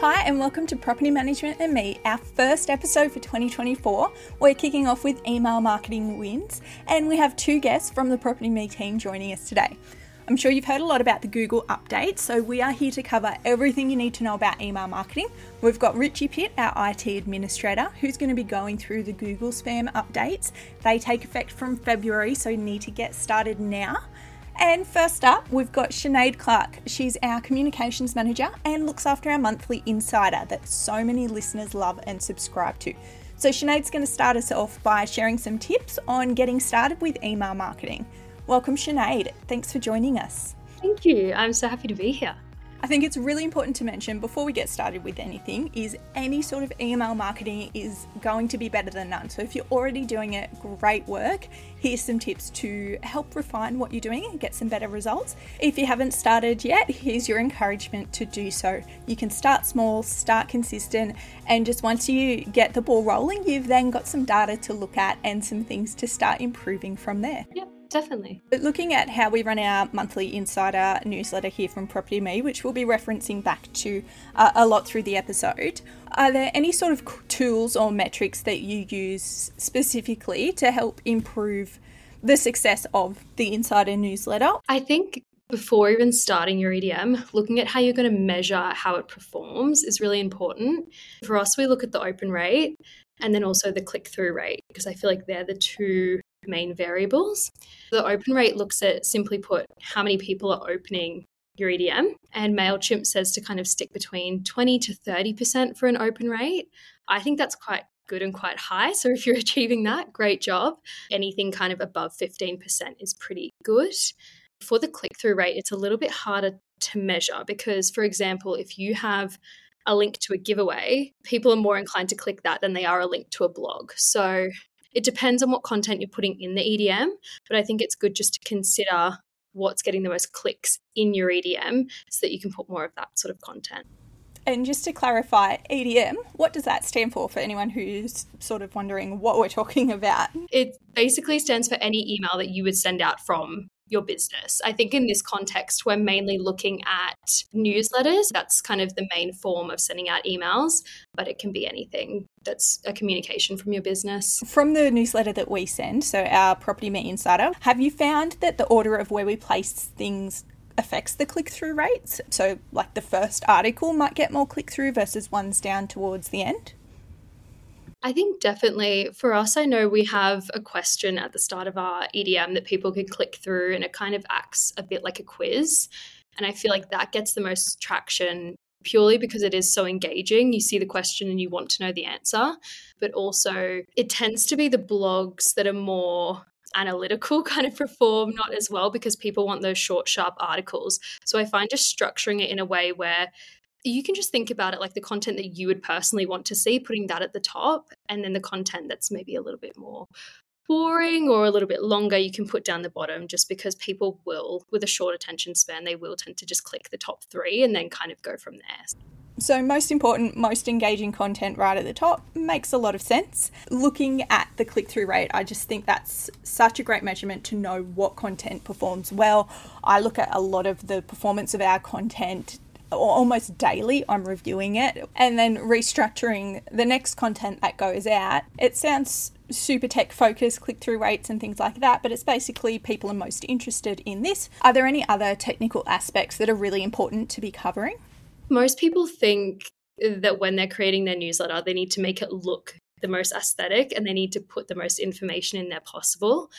Hi, and welcome to Property Management and Me, our first episode for 2024. We're kicking off with email marketing wins, and we have two guests from the Property Me team joining us today. I'm sure you've heard a lot about the Google update, so we are here to cover everything you need to know about email marketing. We've got Richie Pitt, our IT administrator, who's going to be going through the Google spam updates. They take effect from February, so you need to get started now. And first up, we've got Sinead Clarke. She's our communications manager and looks after our monthly insider that so many listeners love and subscribe to. So, Sinead's going to start us off by sharing some tips on getting started with email marketing. Welcome, Sinead. Thanks for joining us. Thank you. I'm so happy to be here. I think it's really important to mention before we get started with anything is any sort of email marketing is going to be better than none. So if you're already doing it, great work. Here's some tips to help refine what you're doing and get some better results. If you haven't started yet, here's your encouragement to do so. You can start small, start consistent, and just once you get the ball rolling, you've then got some data to look at and some things to start improving from there. Yep. Definitely. But looking at how we run our monthly insider newsletter here from Property Me, which we'll be referencing back to uh, a lot through the episode, are there any sort of tools or metrics that you use specifically to help improve the success of the insider newsletter? I think before even starting your EDM, looking at how you're going to measure how it performs is really important. For us, we look at the open rate and then also the click through rate because I feel like they're the two main variables. The open rate looks at, simply put, how many people are opening your EDM. And MailChimp says to kind of stick between 20 to 30% for an open rate. I think that's quite good and quite high. So if you're achieving that, great job. Anything kind of above 15% is pretty good. For the click through rate, it's a little bit harder to measure because, for example, if you have a link to a giveaway, people are more inclined to click that than they are a link to a blog. So it depends on what content you're putting in the EDM, but I think it's good just to consider what's getting the most clicks in your EDM so that you can put more of that sort of content. And just to clarify, EDM, what does that stand for for anyone who's sort of wondering what we're talking about? It basically stands for any email that you would send out from your business. I think in this context, we're mainly looking at newsletters. That's kind of the main form of sending out emails, but it can be anything that's a communication from your business. From the newsletter that we send, so our Property Me Insider, have you found that the order of where we place things affects the click through rates? So, like the first article might get more click through versus ones down towards the end? I think definitely for us, I know we have a question at the start of our EDM that people can click through, and it kind of acts a bit like a quiz. And I feel like that gets the most traction purely because it is so engaging. You see the question and you want to know the answer, but also it tends to be the blogs that are more analytical kind of perform not as well because people want those short, sharp articles. So I find just structuring it in a way where you can just think about it like the content that you would personally want to see, putting that at the top, and then the content that's maybe a little bit more boring or a little bit longer, you can put down the bottom just because people will, with a short attention span, they will tend to just click the top three and then kind of go from there. So, most important, most engaging content right at the top makes a lot of sense. Looking at the click through rate, I just think that's such a great measurement to know what content performs well. I look at a lot of the performance of our content almost daily I'm reviewing it and then restructuring the next content that goes out. It sounds super tech focused, click through rates and things like that, but it's basically people are most interested in this. Are there any other technical aspects that are really important to be covering? Most people think that when they're creating their newsletter, they need to make it look the most aesthetic and they need to put the most information in there possible.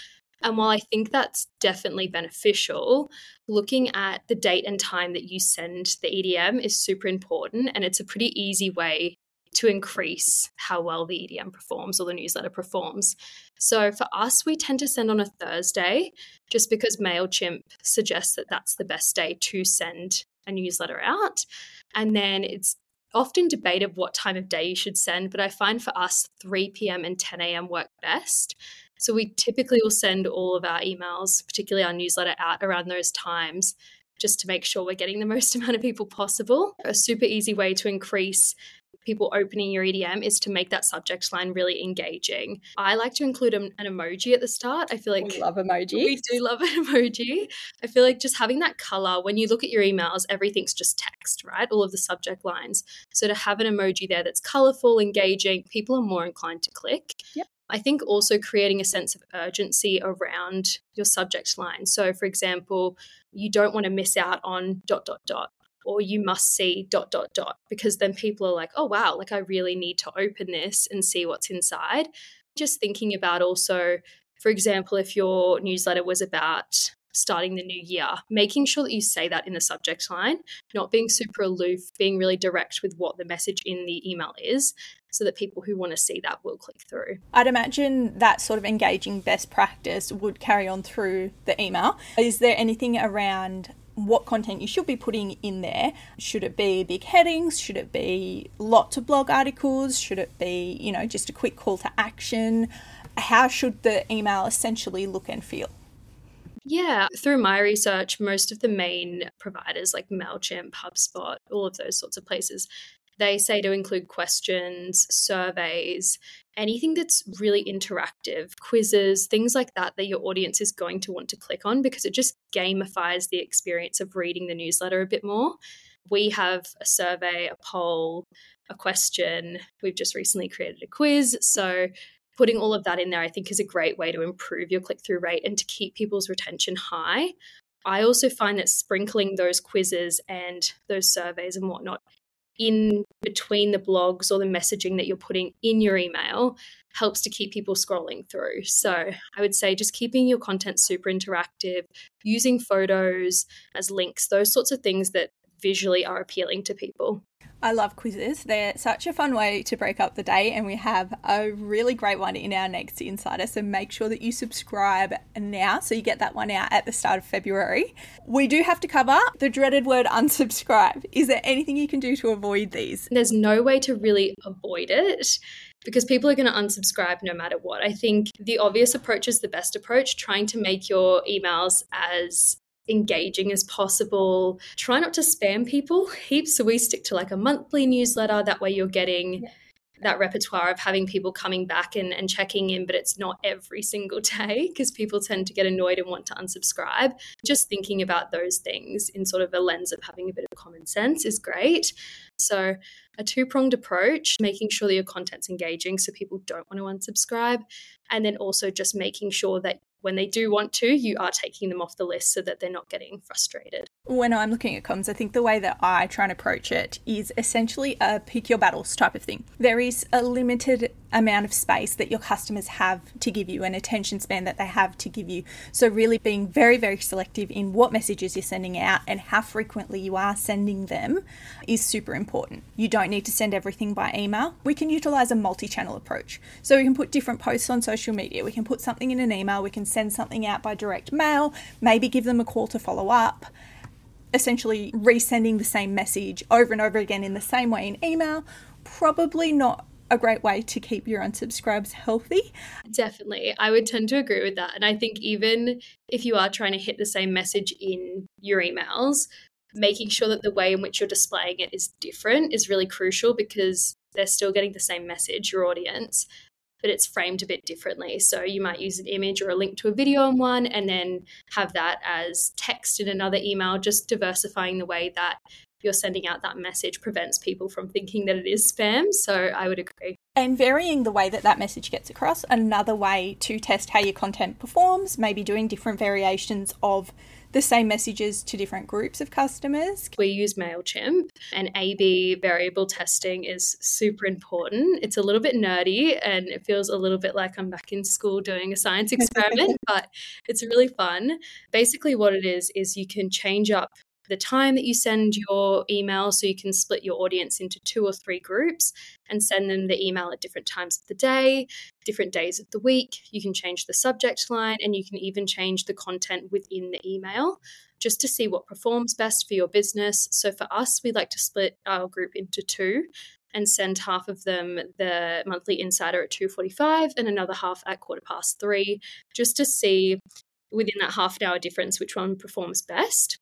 And while I think that's definitely beneficial, looking at the date and time that you send the EDM is super important. And it's a pretty easy way to increase how well the EDM performs or the newsletter performs. So for us, we tend to send on a Thursday just because MailChimp suggests that that's the best day to send a newsletter out. And then it's often debated what time of day you should send, but I find for us 3 p.m. and 10 a.m. work best. So we typically will send all of our emails, particularly our newsletter, out around those times just to make sure we're getting the most amount of people possible. A super easy way to increase people opening your EDM is to make that subject line really engaging. I like to include an, an emoji at the start. I feel like we love emoji. We do love an emoji. I feel like just having that color when you look at your emails, everything's just text, right? All of the subject lines. So to have an emoji there that's colorful, engaging, people are more inclined to click. Yep. I think also creating a sense of urgency around your subject line. So, for example, you don't want to miss out on dot, dot, dot or you must see dot dot dot because then people are like oh wow like i really need to open this and see what's inside just thinking about also for example if your newsletter was about starting the new year making sure that you say that in the subject line not being super aloof being really direct with what the message in the email is so that people who want to see that will click through. I'd imagine that sort of engaging best practice would carry on through the email. Is there anything around what content you should be putting in there. Should it be big headings? Should it be lots of blog articles? Should it be, you know, just a quick call to action? How should the email essentially look and feel? Yeah, through my research, most of the main providers like MailChimp, HubSpot, all of those sorts of places, they say to include questions, surveys, anything that's really interactive, quizzes, things like that, that your audience is going to want to click on because it just gamifies the experience of reading the newsletter a bit more. We have a survey, a poll, a question. We've just recently created a quiz. So, putting all of that in there, I think, is a great way to improve your click through rate and to keep people's retention high. I also find that sprinkling those quizzes and those surveys and whatnot in between the blogs or the messaging that you're putting in your email helps to keep people scrolling through. So I would say just keeping your content super interactive, using photos as links, those sorts of things that visually are appealing to people. I love quizzes. They're such a fun way to break up the day, and we have a really great one in our next Insider. So make sure that you subscribe now so you get that one out at the start of February. We do have to cover the dreaded word unsubscribe. Is there anything you can do to avoid these? There's no way to really avoid it because people are going to unsubscribe no matter what. I think the obvious approach is the best approach, trying to make your emails as engaging as possible. Try not to spam people heaps. So we stick to like a monthly newsletter. That way you're getting yeah. that repertoire of having people coming back and, and checking in, but it's not every single day because people tend to get annoyed and want to unsubscribe. Just thinking about those things in sort of a lens of having a bit of common sense is great. So a two pronged approach, making sure that your content's engaging so people don't want to unsubscribe. And then also just making sure that when they do want to, you are taking them off the list so that they're not getting frustrated. When I'm looking at comms, I think the way that I try and approach it is essentially a pick your battles type of thing. There is a limited amount of space that your customers have to give you, an attention span that they have to give you. So, really being very, very selective in what messages you're sending out and how frequently you are sending them is super important. You don't need to send everything by email. We can utilize a multi channel approach. So, we can put different posts on social media, we can put something in an email, we can send something out by direct mail, maybe give them a call to follow up essentially resending the same message over and over again in the same way in email, probably not a great way to keep your unsubscribes healthy. Definitely. I would tend to agree with that. And I think even if you are trying to hit the same message in your emails, making sure that the way in which you're displaying it is different is really crucial because they're still getting the same message, your audience, but it's framed a bit differently. So you might use an image or a link to a video on one and then have that as text in another email, just diversifying the way that you're sending out that message prevents people from thinking that it is spam. So I would agree. And varying the way that that message gets across, another way to test how your content performs, maybe doing different variations of the same messages to different groups of customers. We use MailChimp and A B variable testing is super important. It's a little bit nerdy and it feels a little bit like I'm back in school doing a science experiment, but it's really fun. Basically, what it is, is you can change up the time that you send your email so you can split your audience into two or three groups and send them the email at different times of the day, different days of the week. You can change the subject line and you can even change the content within the email just to see what performs best for your business. So for us, we like to split our group into two and send half of them the monthly insider at 2.45 and another half at quarter past three just to see within that half an hour difference which one performs best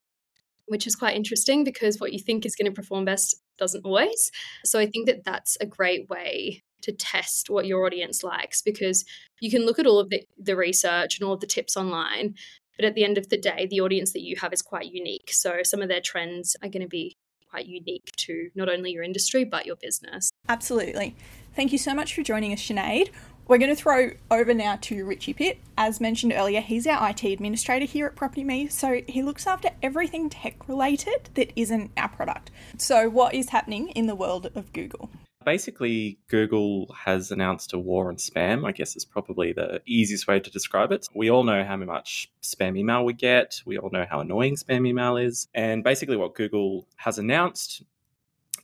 which is quite interesting because what you think is going to perform best doesn't always. So I think that that's a great way to test what your audience likes because you can look at all of the, the research and all of the tips online. But at the end of the day, the audience that you have is quite unique. So some of their trends are going to be quite unique to not only your industry, but your business. Absolutely. Thank you so much for joining us, Sinead. We're going to throw over now to Richie Pitt. As mentioned earlier, he's our IT administrator here at Property Me, so he looks after everything tech related that isn't our product. So, what is happening in the world of Google? Basically, Google has announced a war on spam. I guess is probably the easiest way to describe it. We all know how much spam email we get. We all know how annoying spam email is. And basically, what Google has announced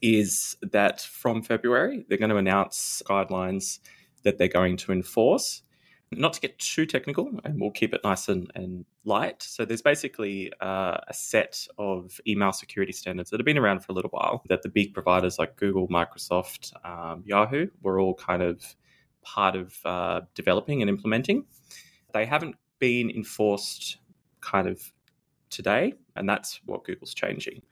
is that from February, they're going to announce guidelines that they're going to enforce. Not to get too technical, and we'll keep it nice and, and light. So, there's basically uh, a set of email security standards that have been around for a little while that the big providers like Google, Microsoft, um, Yahoo were all kind of part of uh, developing and implementing. They haven't been enforced kind of today, and that's what Google's changing.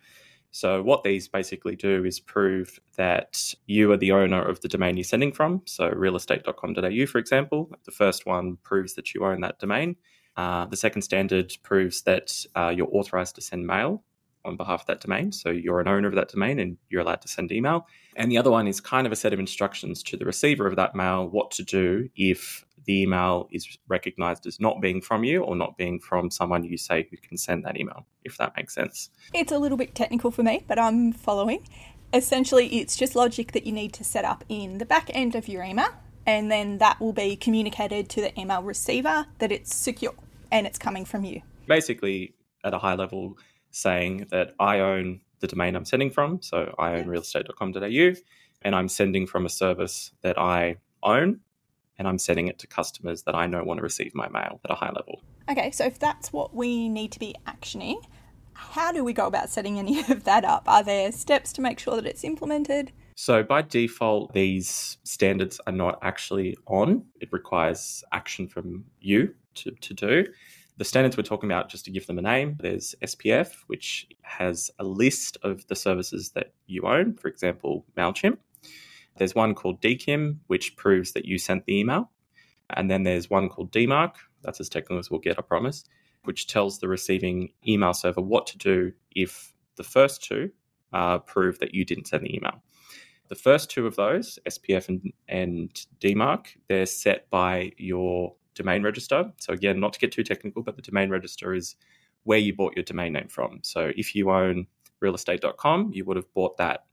So, what these basically do is prove that you are the owner of the domain you're sending from. So, realestate.com.au, for example, the first one proves that you own that domain. Uh, the second standard proves that uh, you're authorized to send mail on behalf of that domain. So, you're an owner of that domain and you're allowed to send email. And the other one is kind of a set of instructions to the receiver of that mail what to do if the email is recognized as not being from you or not being from someone you say who can send that email, if that makes sense. It's a little bit technical for me, but I'm following. Essentially, it's just logic that you need to set up in the back end of your email, and then that will be communicated to the email receiver that it's secure and it's coming from you. Basically, at a high level, saying that I own the domain I'm sending from, so I own realestate.com.au, and I'm sending from a service that I own and I'm sending it to customers that I know want to receive my mail at a high level. Okay, so if that's what we need to be actioning, how do we go about setting any of that up? Are there steps to make sure that it's implemented? So, by default, these standards are not actually on. It requires action from you to, to do. The standards we're talking about, just to give them a name, there's SPF, which has a list of the services that you own, for example, MailChimp. There's one called DKIM, which proves that you sent the email. And then there's one called DMARC, that's as technical as we'll get, I promise, which tells the receiving email server what to do if the first two uh, prove that you didn't send the email. The first two of those, SPF and, and DMARC, they're set by your domain register. So, again, not to get too technical, but the domain register is where you bought your domain name from. So, if you own realestate.com, you would have bought that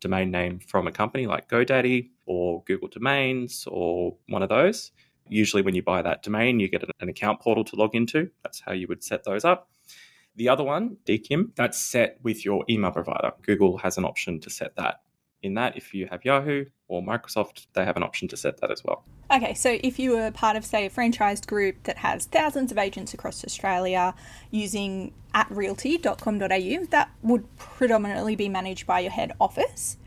domain name from a company like GoDaddy or Google Domains or one of those. Usually, when you buy that domain, you get an account portal to log into. That's how you would set those up. The other one, DKIM, that's set with your email provider. Google has an option to set that. In that, if you have Yahoo or Microsoft, they have an option to set that as well. Okay, so if you were part of, say, a franchised group that has thousands of agents across Australia using at realty.com.au, that would predominantly be managed by your head office.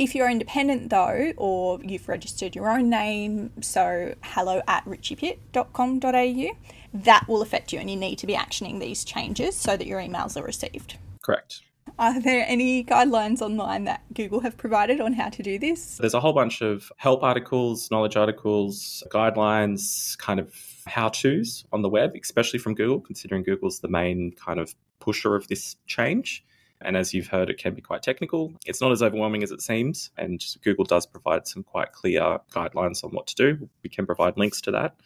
If you're independent though, or you've registered your own name, so hello at richiepitt.com.au, that will affect you and you need to be actioning these changes so that your emails are received. Correct. Are there any guidelines online that Google have provided on how to do this? There's a whole bunch of help articles, knowledge articles, guidelines, kind of how to's on the web, especially from Google, considering Google's the main kind of pusher of this change. And as you've heard, it can be quite technical. It's not as overwhelming as it seems. And Google does provide some quite clear guidelines on what to do. We can provide links to that.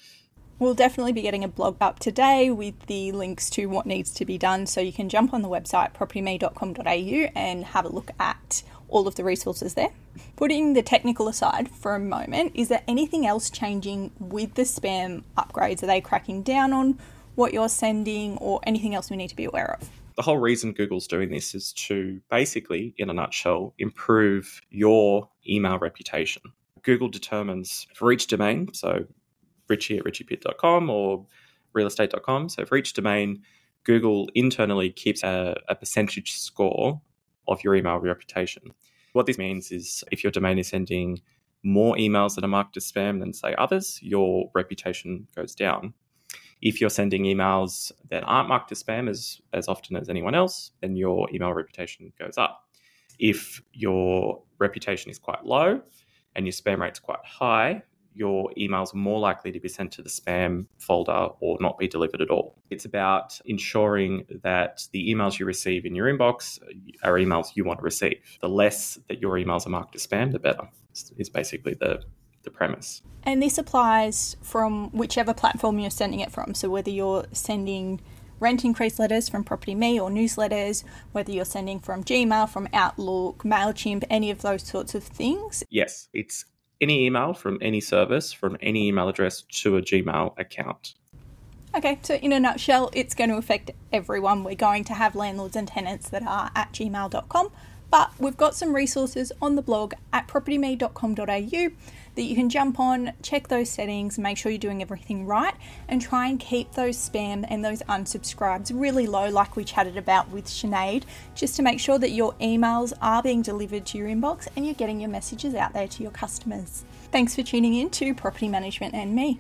We'll definitely be getting a blog up today with the links to what needs to be done. So you can jump on the website propertyme.com.au and have a look at all of the resources there. Putting the technical aside for a moment, is there anything else changing with the spam upgrades? Are they cracking down on what you're sending or anything else we need to be aware of? The whole reason Google's doing this is to basically, in a nutshell, improve your email reputation. Google determines for each domain, so richie at richiepitt.com or realestate.com. So for each domain, Google internally keeps a, a percentage score of your email reputation. What this means is if your domain is sending more emails that are marked as spam than, say, others, your reputation goes down. If you're sending emails that aren't marked as spam as, as often as anyone else, then your email reputation goes up. If your reputation is quite low and your spam rate's quite high, your emails are more likely to be sent to the spam folder or not be delivered at all. It's about ensuring that the emails you receive in your inbox are emails you want to receive. The less that your emails are marked as spam, the better, is basically the, the premise. And this applies from whichever platform you're sending it from. So whether you're sending rent increase letters from Property Me or newsletters, whether you're sending from Gmail, from Outlook, MailChimp, any of those sorts of things. Yes, it's any email from any service from any email address to a Gmail account. Okay, so in a nutshell, it's going to affect everyone. We're going to have landlords and tenants that are at gmail.com, but we've got some resources on the blog at propertyme.com.au that you can jump on, check those settings, make sure you're doing everything right, and try and keep those spam and those unsubscribes really low, like we chatted about with Sinead, just to make sure that your emails are being delivered to your inbox and you're getting your messages out there to your customers. Thanks for tuning in to Property Management and Me.